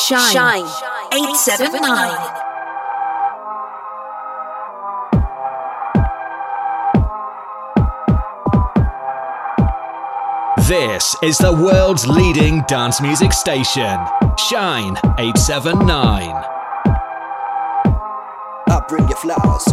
Shine, Shine 879. This is the world's leading dance music station, Shine 879. I bring you flowers.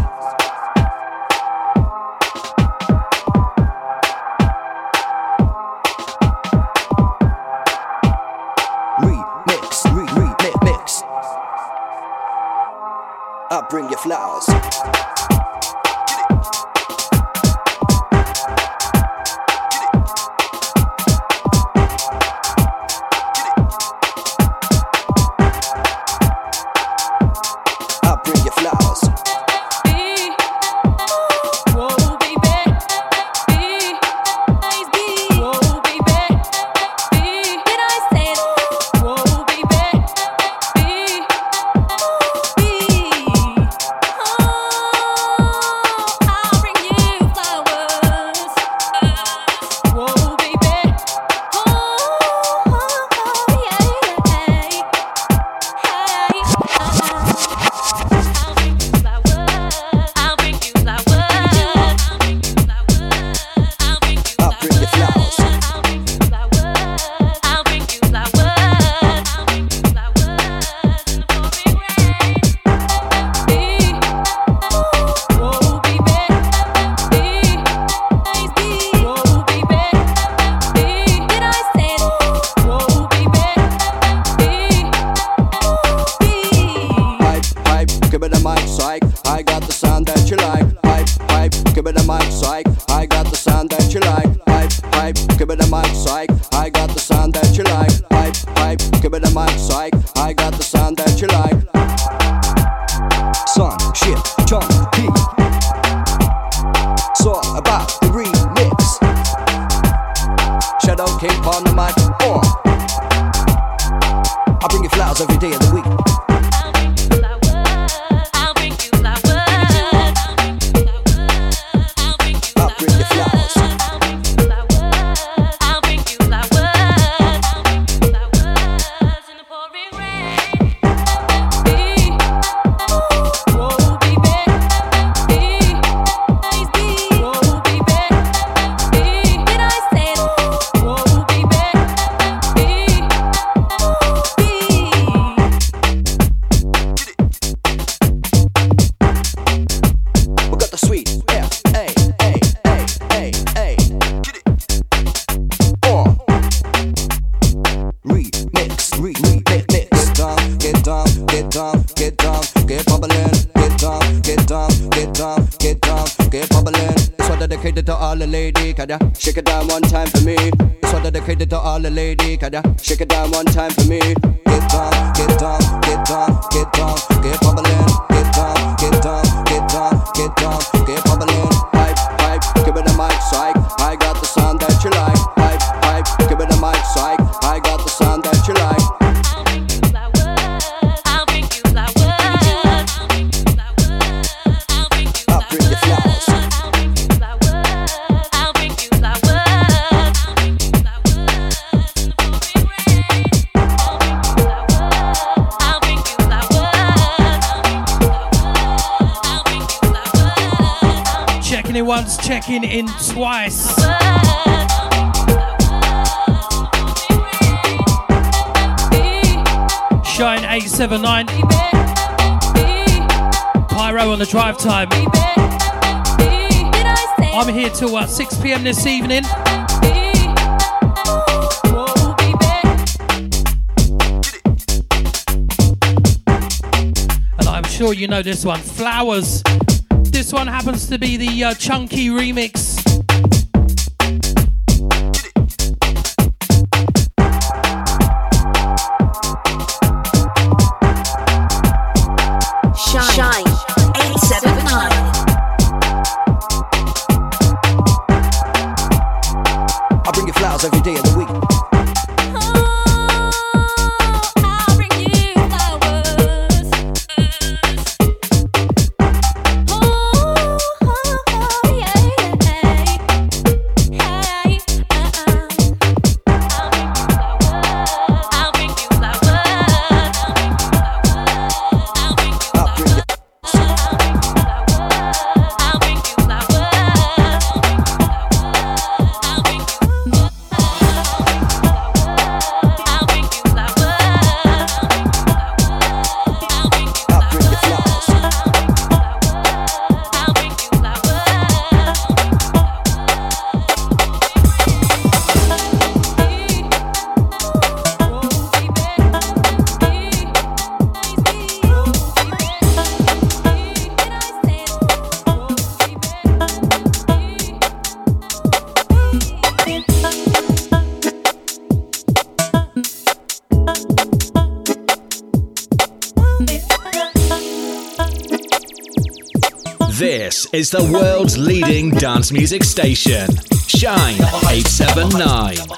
Checking in twice. Shine 879. Pyro on the drive time. I'm here till uh, 6 pm this evening. And I'm sure you know this one Flowers. This one happens to be the uh, chunky remix. Is the world's leading dance music station, Shine 879.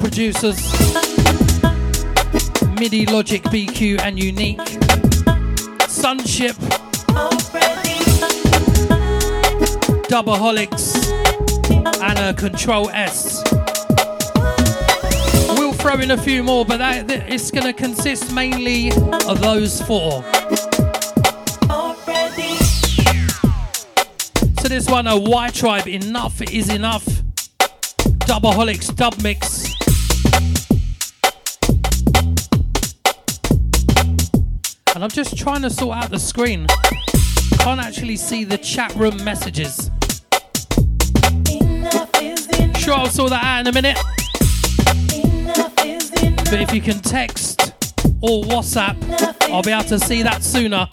Producers MIDI Logic BQ and Unique, Sunship, Doubleholics, and a Control S. We'll throw in a few more, but that, it's going to consist mainly of those four. So this one, a Y Tribe, Enough is Enough. Doubleholics dub mix. And I'm just trying to sort out the screen. Can't actually see the chat room messages. Sure, I'll sort that out in a minute. But if you can text or WhatsApp, I'll be able to see that sooner.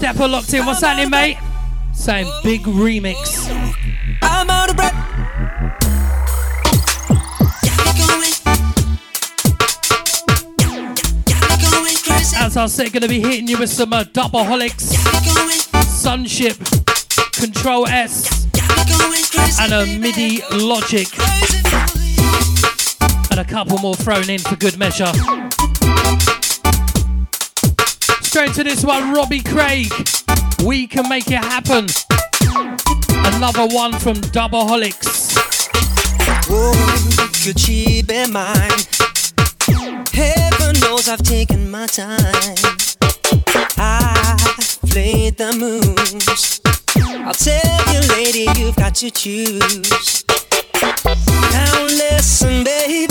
Stepper locked in. What's happening, mate? Same big remix. I'm out of breath. As I said, gonna be hitting you with some uh, Doubleaholics, Sunship, Control S, and a MIDI Logic, and a couple more thrown in for good measure going to this one, Robbie Craig. We can make it happen. Another one from Doubleholics. Whoa, oh, could she be mine. Heaven knows I've taken my time. I played the moves. I'll tell you, lady, you've got to choose. Now listen, baby.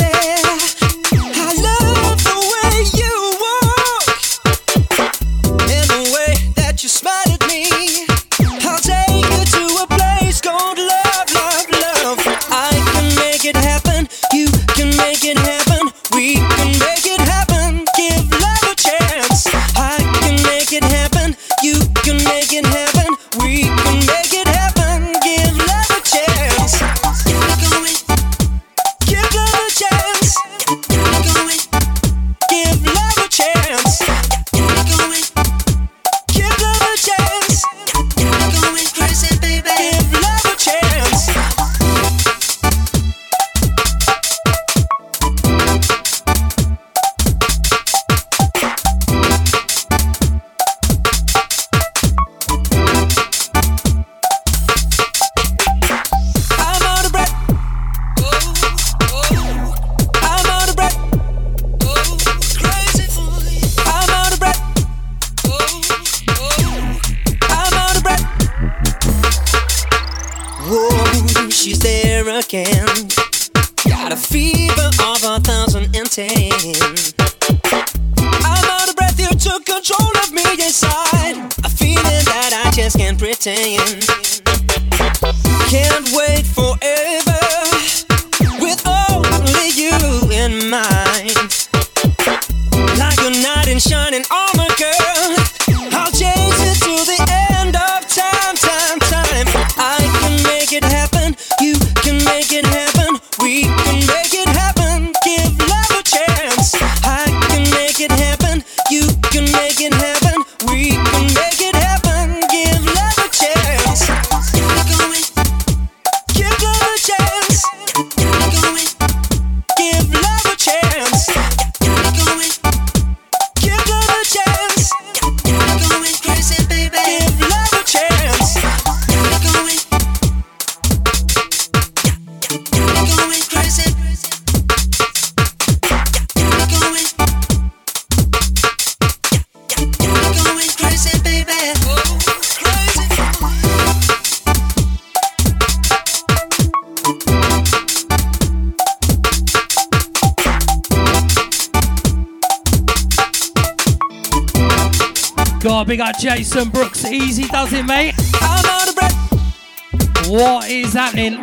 big up Jason Brooks. Easy does it, mate. I'm out of breath. What is happening?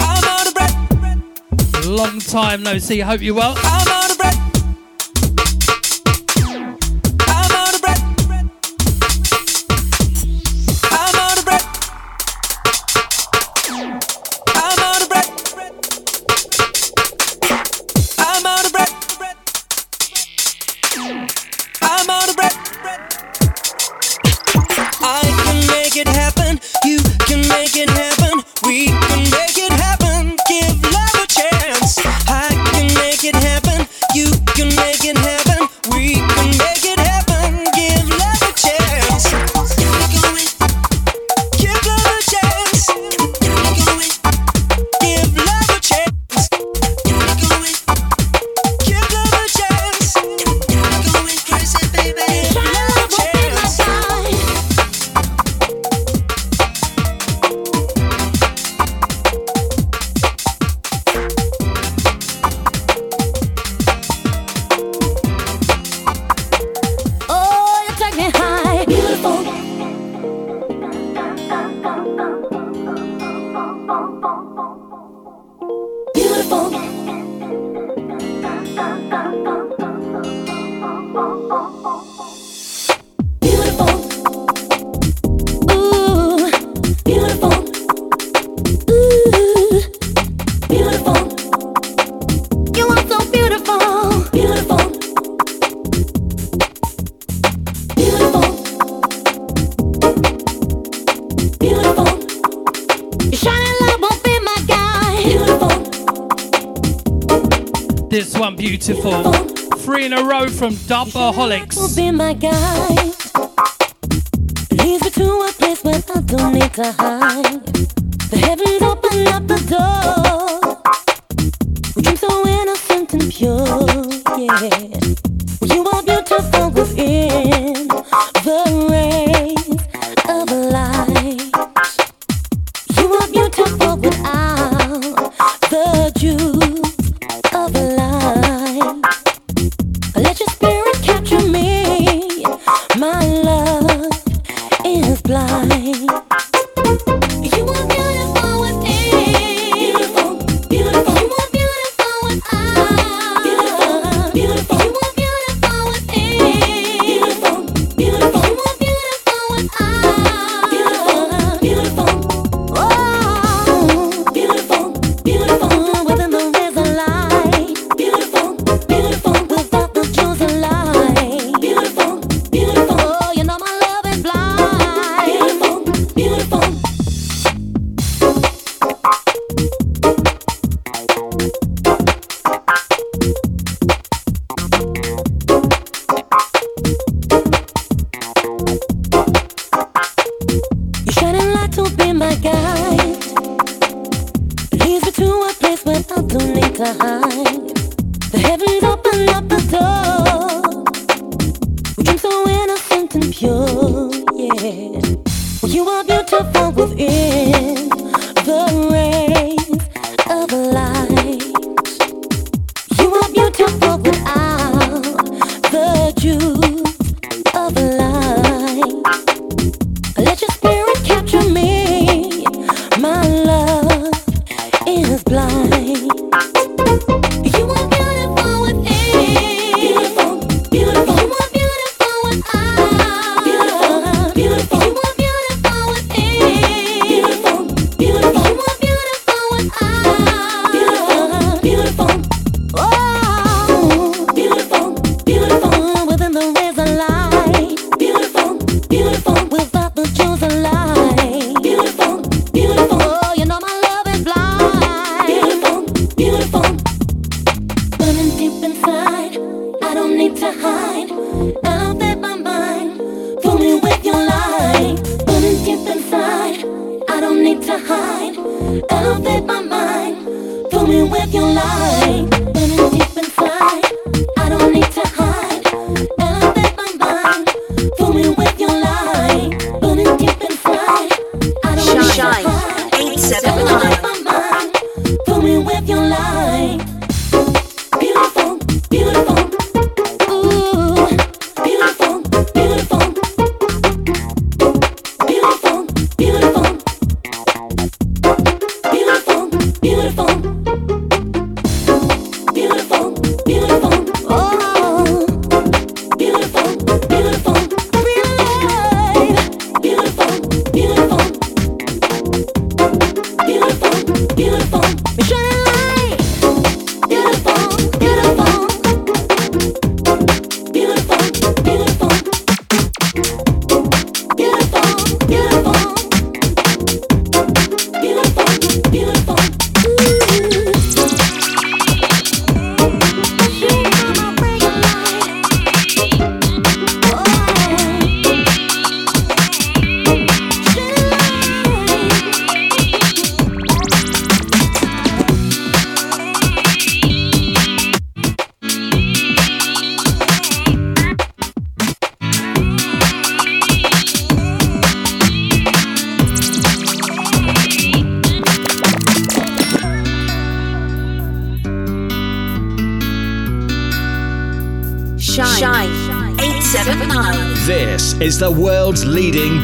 I'm out of breath. Long time no see. Hope you well. bum, bum. beautiful. Three in a row from Dubaholics. Will be my guy. Leads me to a place where I don't need to hide.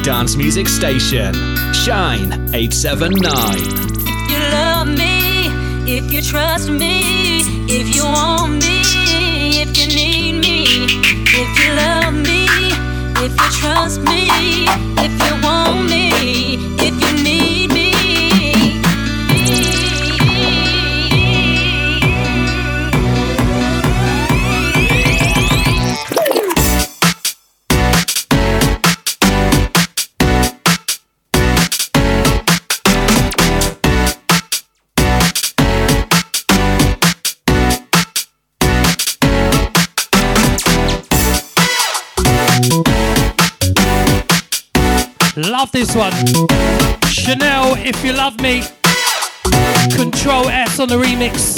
dance music station, Shine 879. You love me, if you trust me, if you want me, if you need me, if you love me, if you trust me, if you want me. love this one. Chanel, if you love me. Control S on the remix.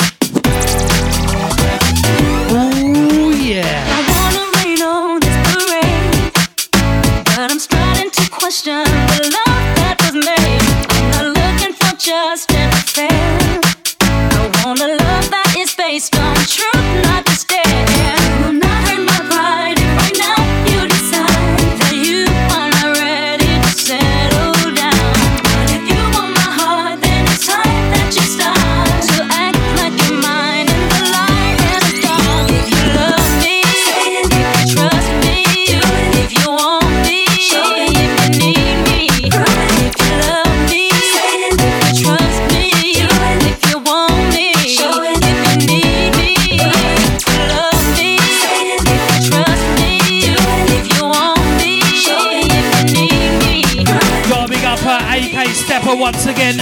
Ooh, yeah. I wanna rain on this parade, but I'm starting to question the love. again.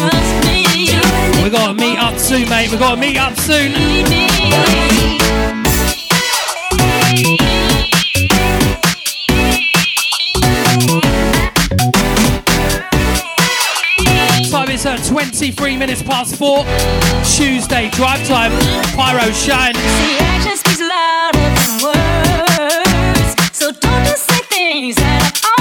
We gotta meet up soon, mate. We gotta meet up soon. Time is at 23 minutes past four. Tuesday drive time. Pyro shine. So don't just say things that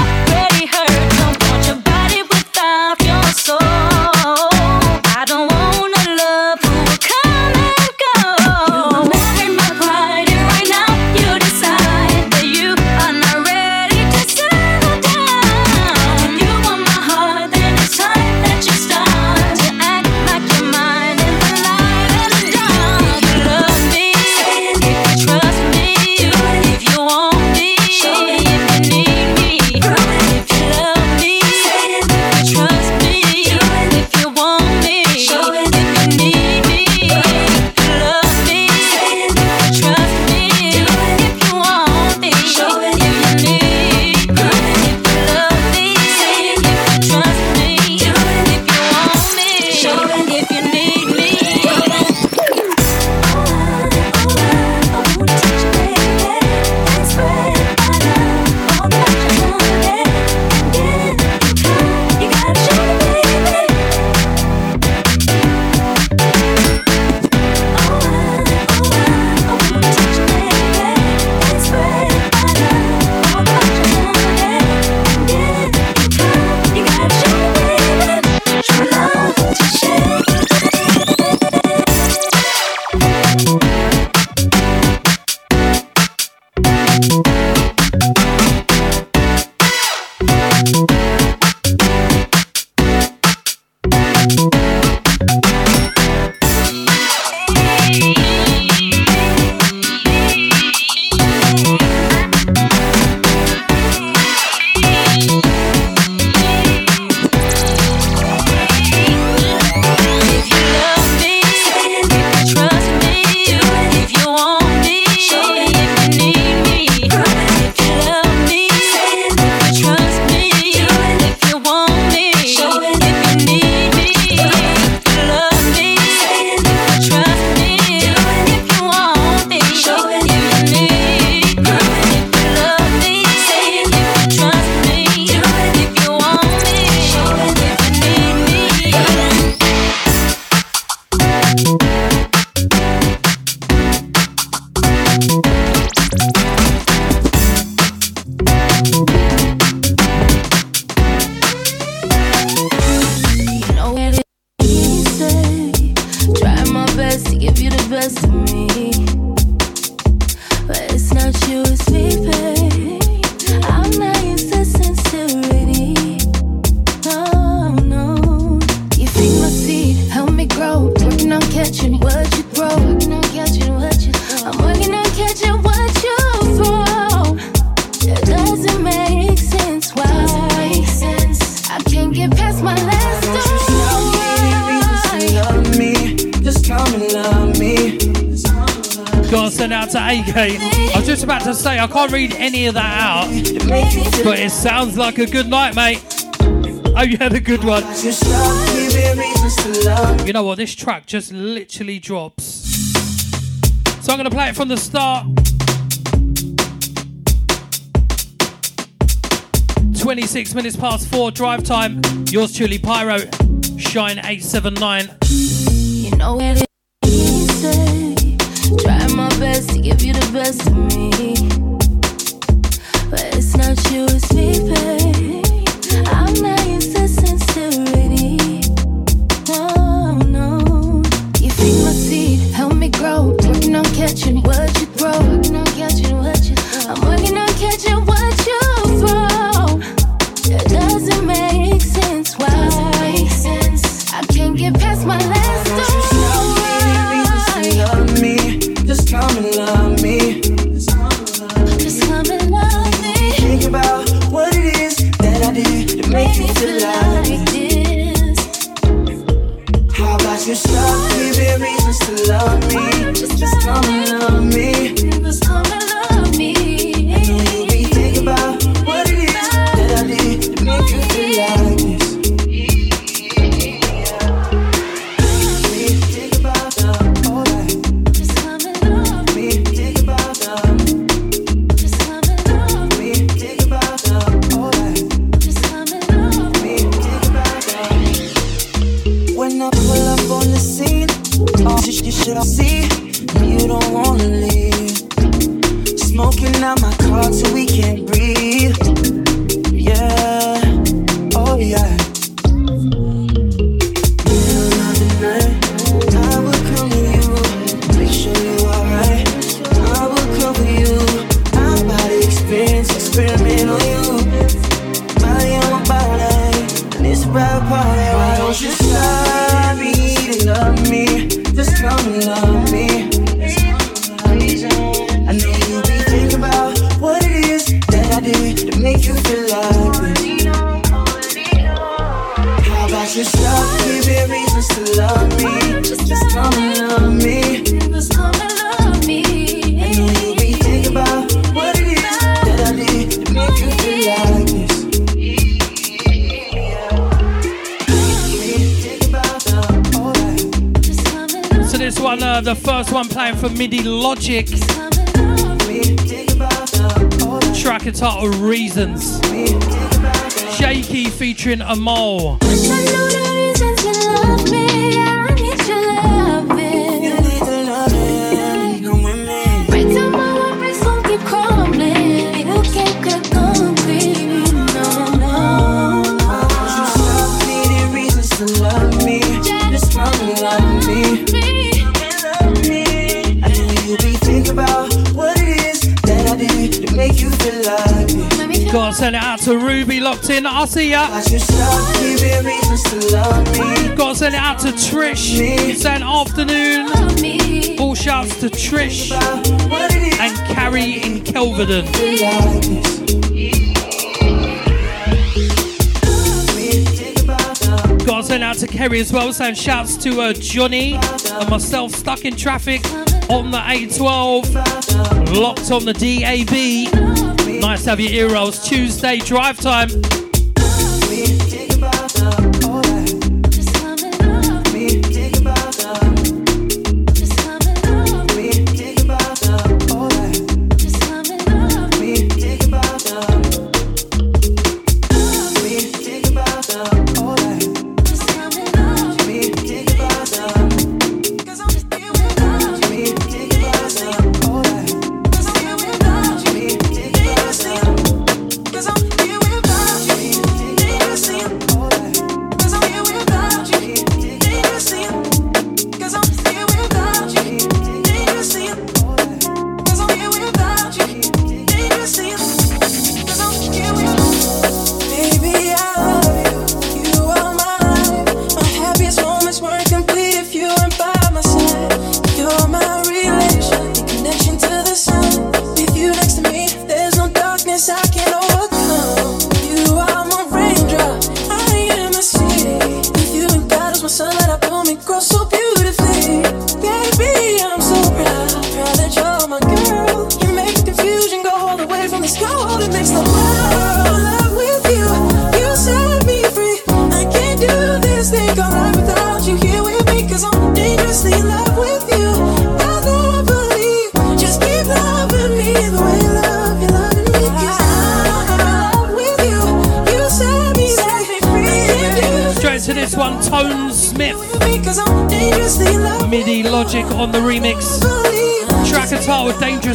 Parker. Good night, mate. Oh, you had a good one. You know what? This track just literally drops. So I'm going to play it from the start. 26 minutes past four, drive time. Yours truly, Pyro, Shine 879. You know the first one playing for MIDI Logic. Track entitled Reasons. Shaky featuring Amol. Send it out to Ruby locked in. I'll see ya. Gotta send it out to Trish. Send afternoon. Full shouts to Trish and Carrie in Kelvedon. Gotta send out to Kerry as well. Send shouts to uh, Johnny and myself stuck in traffic on the A12, locked on the DAB. Nice to have you here, Rolls. Tuesday drive time.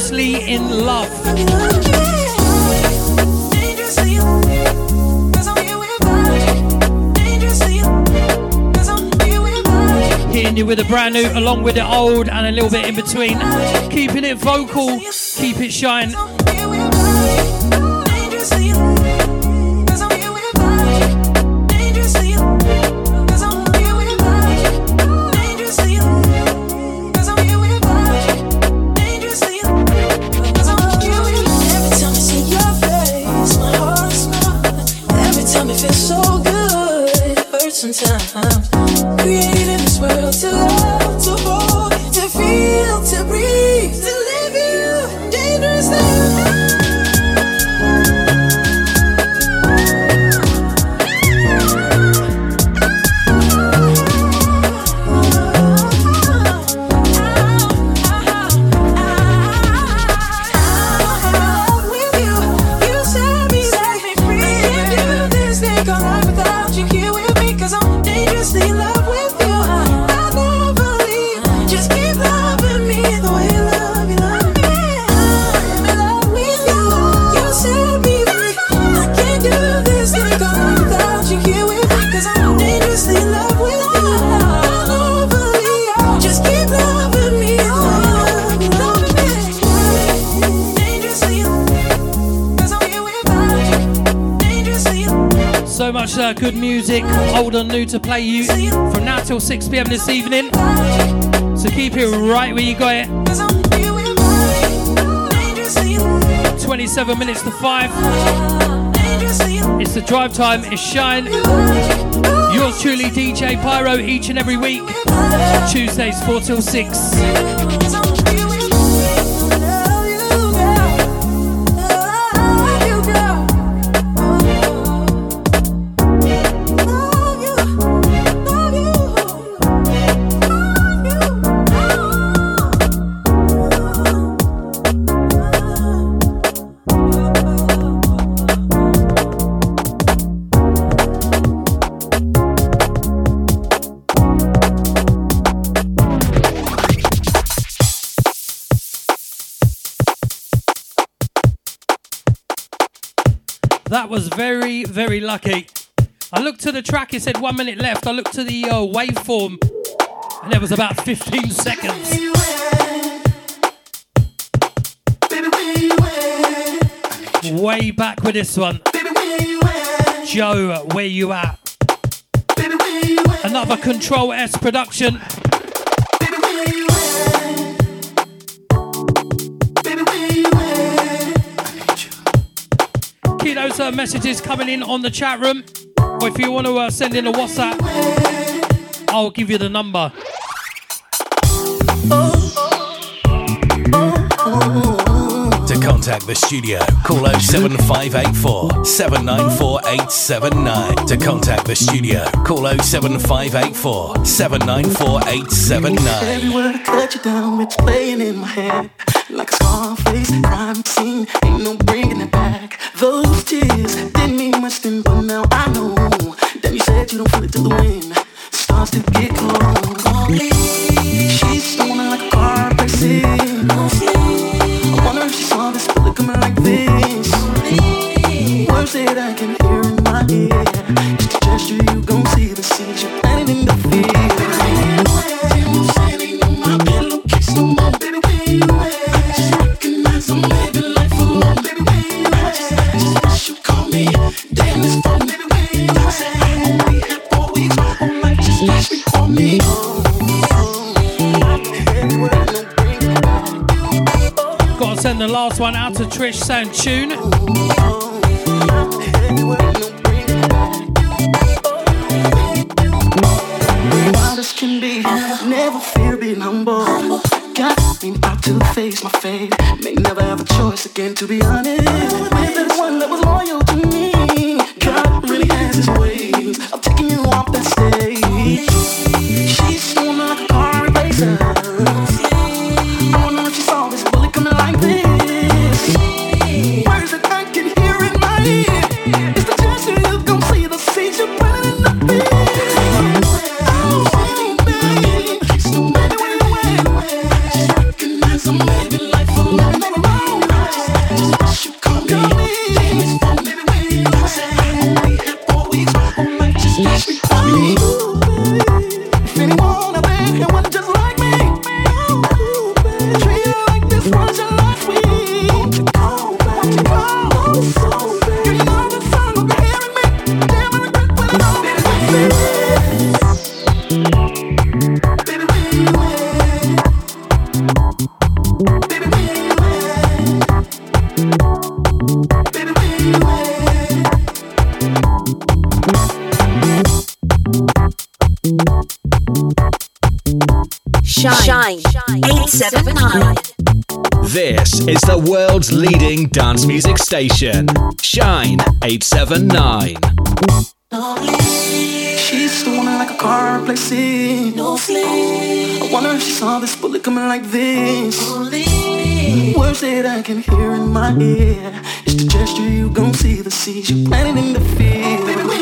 Dangerously in Love. Hitting you with a brand new, along with the old, and a little bit in between. Keeping it vocal, keep it shine. Till 6 pm this evening. So keep it right where you got it. 27 minutes to 5. It's the drive time, it's Shine. Yours truly, DJ Pyro, each and every week. Tuesdays, 4 till 6. That was very, very lucky. I looked to the track, it said one minute left. I looked to the uh, waveform, and it was about 15 seconds. Way back with this one. Joe, where you at? Another Control S production. Those uh, messages coming in on the chat room. Or if you want to uh, send in a WhatsApp, I'll give you the number. To contact the studio, call 07584 794 879. To contact the studio, call 07584 794 879. Every word I cut you down, it's playing in my head. Like a Scarface crime scene, ain't no bringing it back. Those tears didn't mean much then, but now I know. Damn, you said you don't feel it till the wind starts to get cold. She's stoning like a car racing. I wonder if she saw this bullet coming like this. Words that I can hear in my ear. Just a gesture, you gon' see the seeds send the last one out to Trish can be, never fear being humble. Got me to face my fate. May never have a choice again, to be honest. With the one that was loyal to me. God really has his ways of taking you the leading dance music station. Shine 879. She's the one like a car placing. No sleep. I wonder if she saw this bullet coming like this. Words that I can hear in my ear. It's the gesture you gon' see the seeds you planted in the field.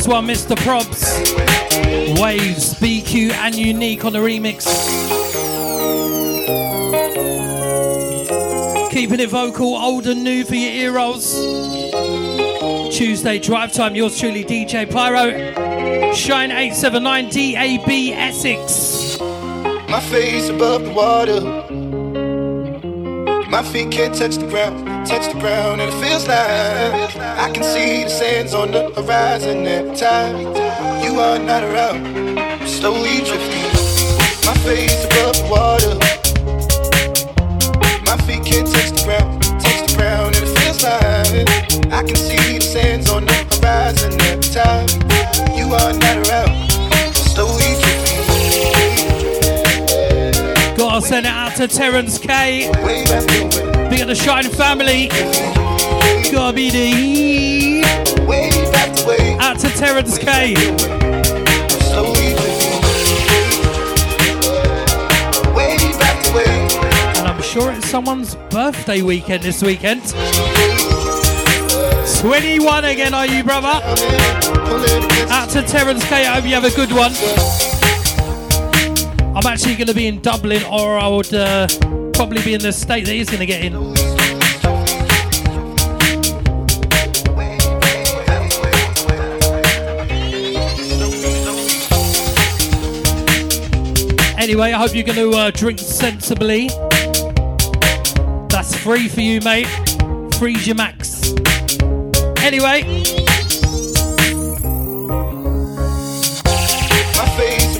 This one, Mr. Probz. Waves, BQ, and Unique on the remix. Keeping it vocal, old and new for your ear rolls. Tuesday drive time, yours truly, DJ Pyro. Shine 879 DAB Essex. My face above the water. My feet can't touch the ground, touch the ground, and it feels like I can see the sands on the horizon every time you are not around. I'm slowly drifting. My face above the water. My feet can't touch the ground, touch the ground, and it feels like I can see the sands on the horizon every time you are not around. I'm slowly drifting. Gotta send it out to Terrence K. Big up the Shine family. Gotta be the Way back the way. out to Terrence K. Slowly drifting. Way back the way. And I'm sure it's someone's birthday weekend this weekend. 21 again, are you, brother? Pull it against Out to Terrence K. I hope you have a good one. I'm actually going to be in Dublin, or I would uh, probably be in the state that he's going to get in. Anyway, I hope you're going to uh, drink sensibly. That's free for you, mate. Freeze your max. Anyway, My face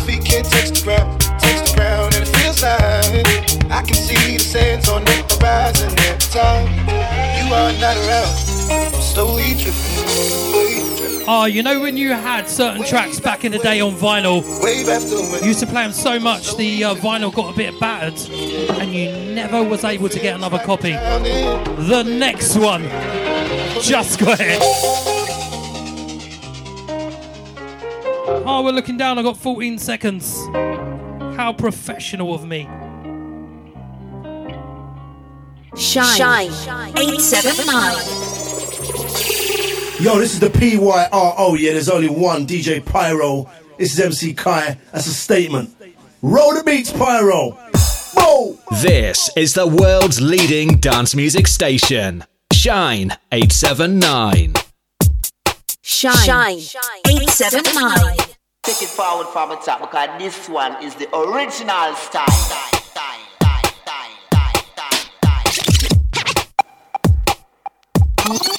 feet can't touch the ground, touch the ground, and it feels like I can see the sands on the horizon every time you are not around. Slowly drifting away. Oh, you know when you had certain tracks back in the day on vinyl, you used to play them so much the uh, vinyl got a bit battered, and you never was able to get another copy. The next one just got it. Oh, we're looking down. I got 14 seconds. How professional of me. Shine. Shine. 879. Yo, this is the PYRO. Yeah, there's only one DJ Pyro. This is MC Kai. That's a statement. Roll the beats, Pyro. Whoa! This is the world's leading dance music station. Shine 879. Shine. Shine. 879. Take it forward from the top because this one is the original style. This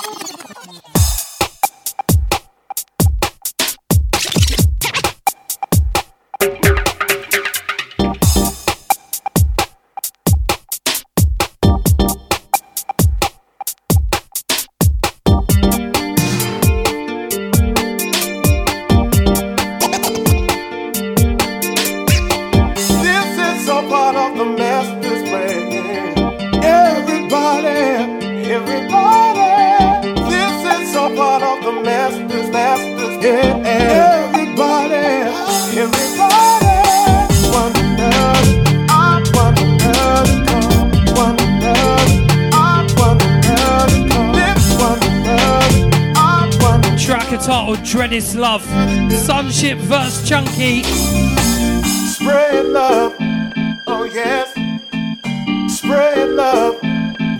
entitled Dread is Love. Sunship verse Chunky. Spread love, oh yes. Spread love,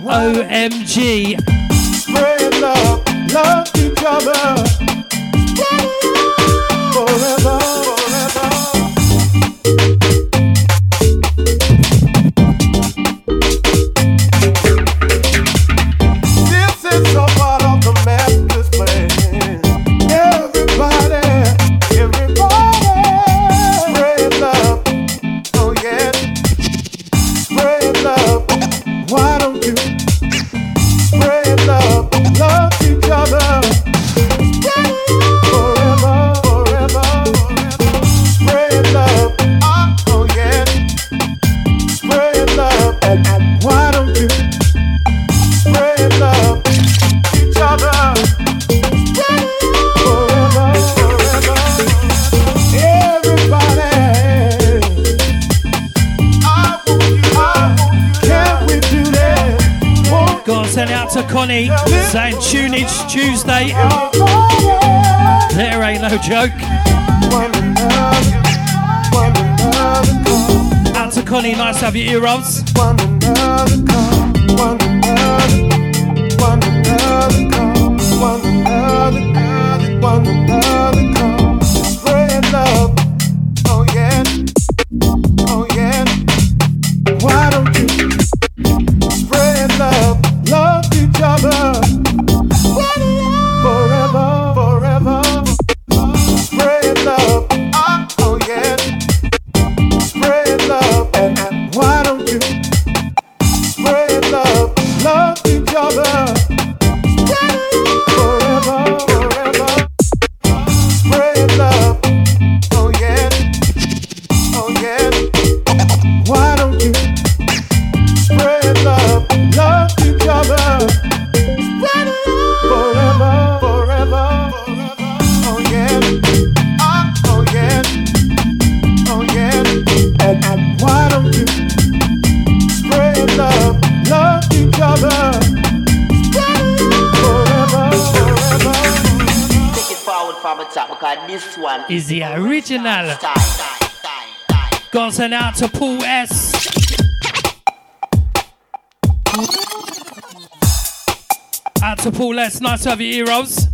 OMG. spread love, love each other. Forever. To Connie saying tunage Tuesday. There ain't no joke. Out to Connie, nice to have your ear one another one another, one another Send out to Paul S. Out to Paul S. Nice to have you, heroes.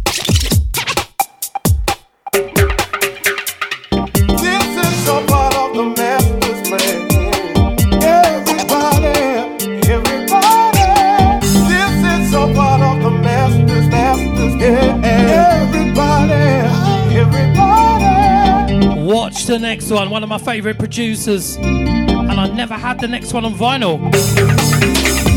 The next one. One of my favourite producers. And I never had the next one on vinyl.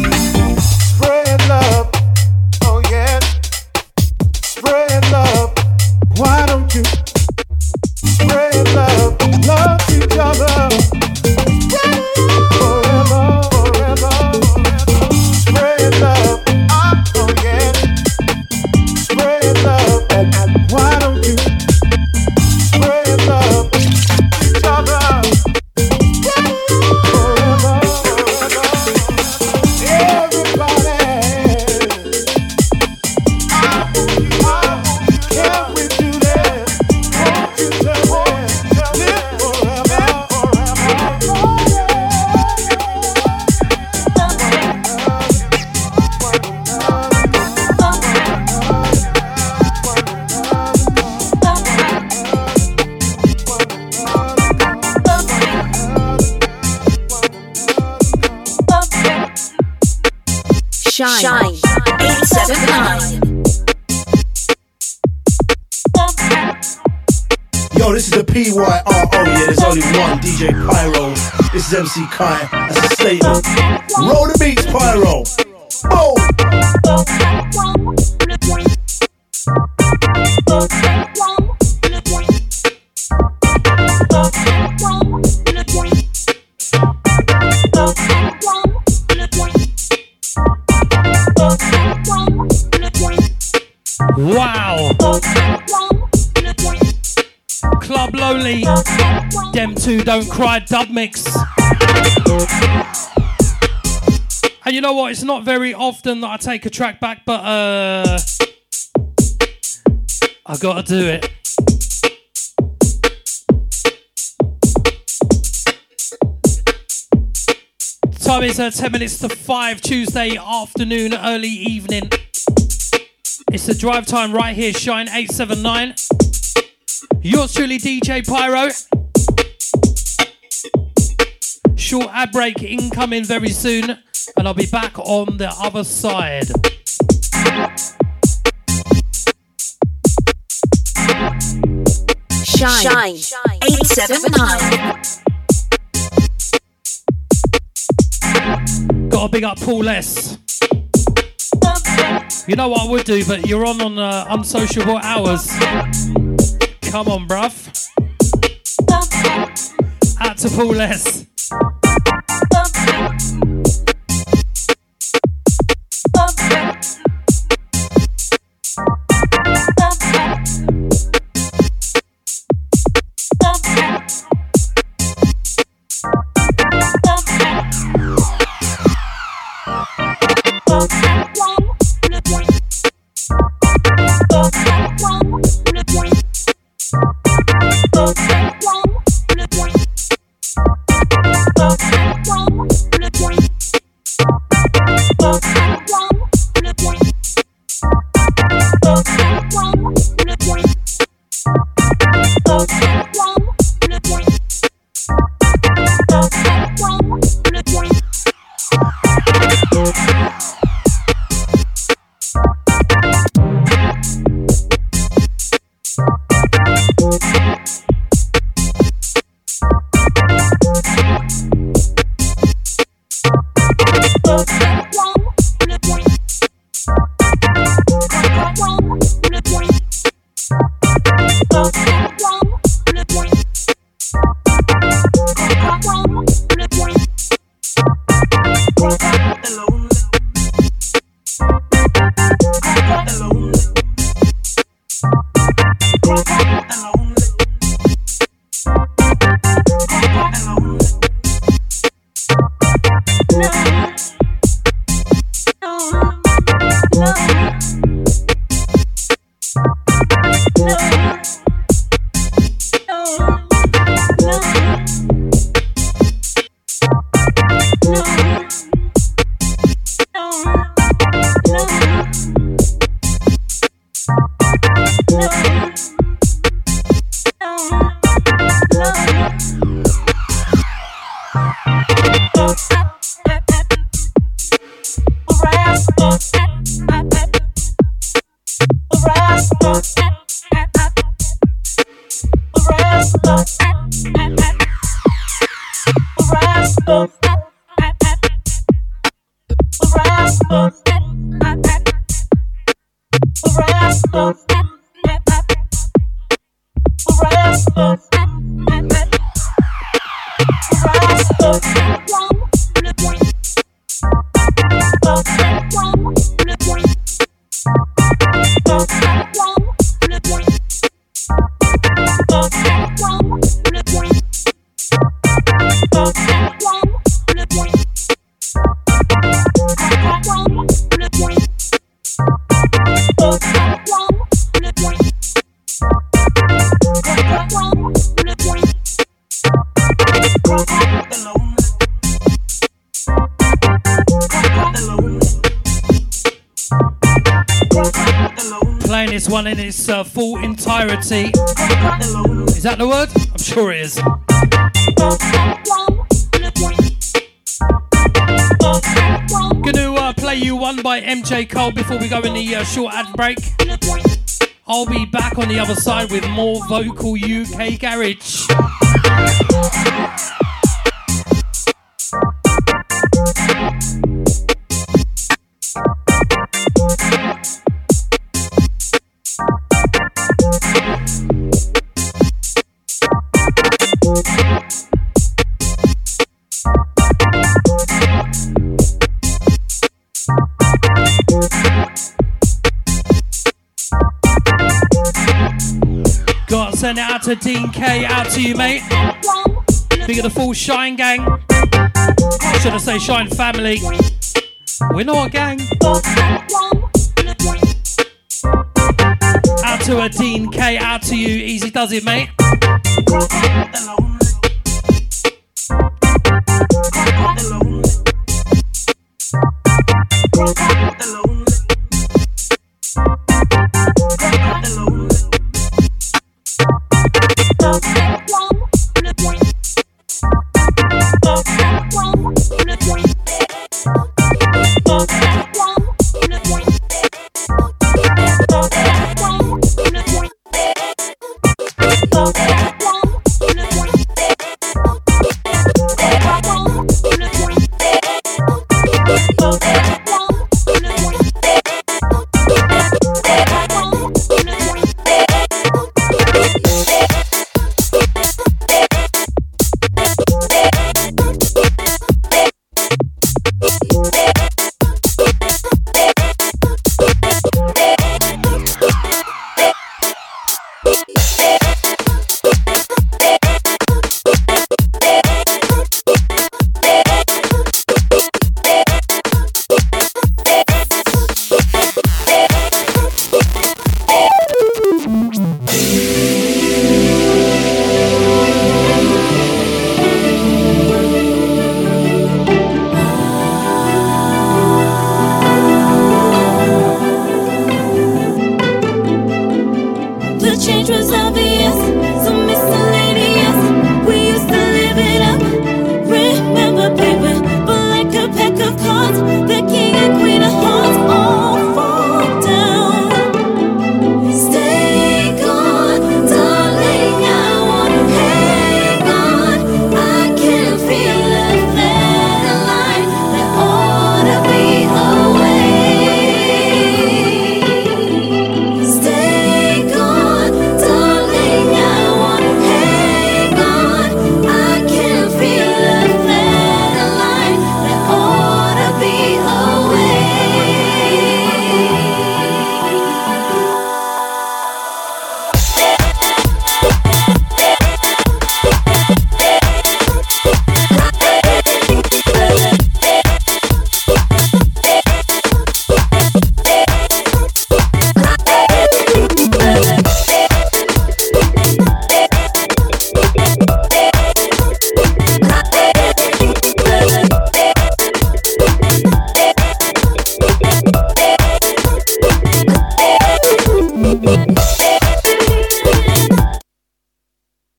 Shine. Shine. 879. Yo, this is the PYRO, yeah, there's only one DJ Pyro. This is MC Kai, that's a statement. Roll the beats, Pyro. 2 Don't Cry dub mix. And you know what? It's not very often that I take a track back, but uh I gotta do it. Time is uh, 10 minutes to 5 Tuesday afternoon, early evening. It's the drive time right here, Shine 879. Yours truly, DJ Pyro. Short ad break incoming very soon, and I'll be back on the other side. Shine. 879. Gotta big up Paul S. You know what I would do, but you're on on uh, unsociable hours. Come on, bruv. To Paul S. one by MJ Cole before we go in the uh, short ad break. I'll be back on the other side with more vocal UK garage. Send it out to Dean K, out to you, mate. Big of the full Shine gang. Should I say Shine family? We're not a gang. Out to a Dean K, out to you. Easy does it, mate. Bye.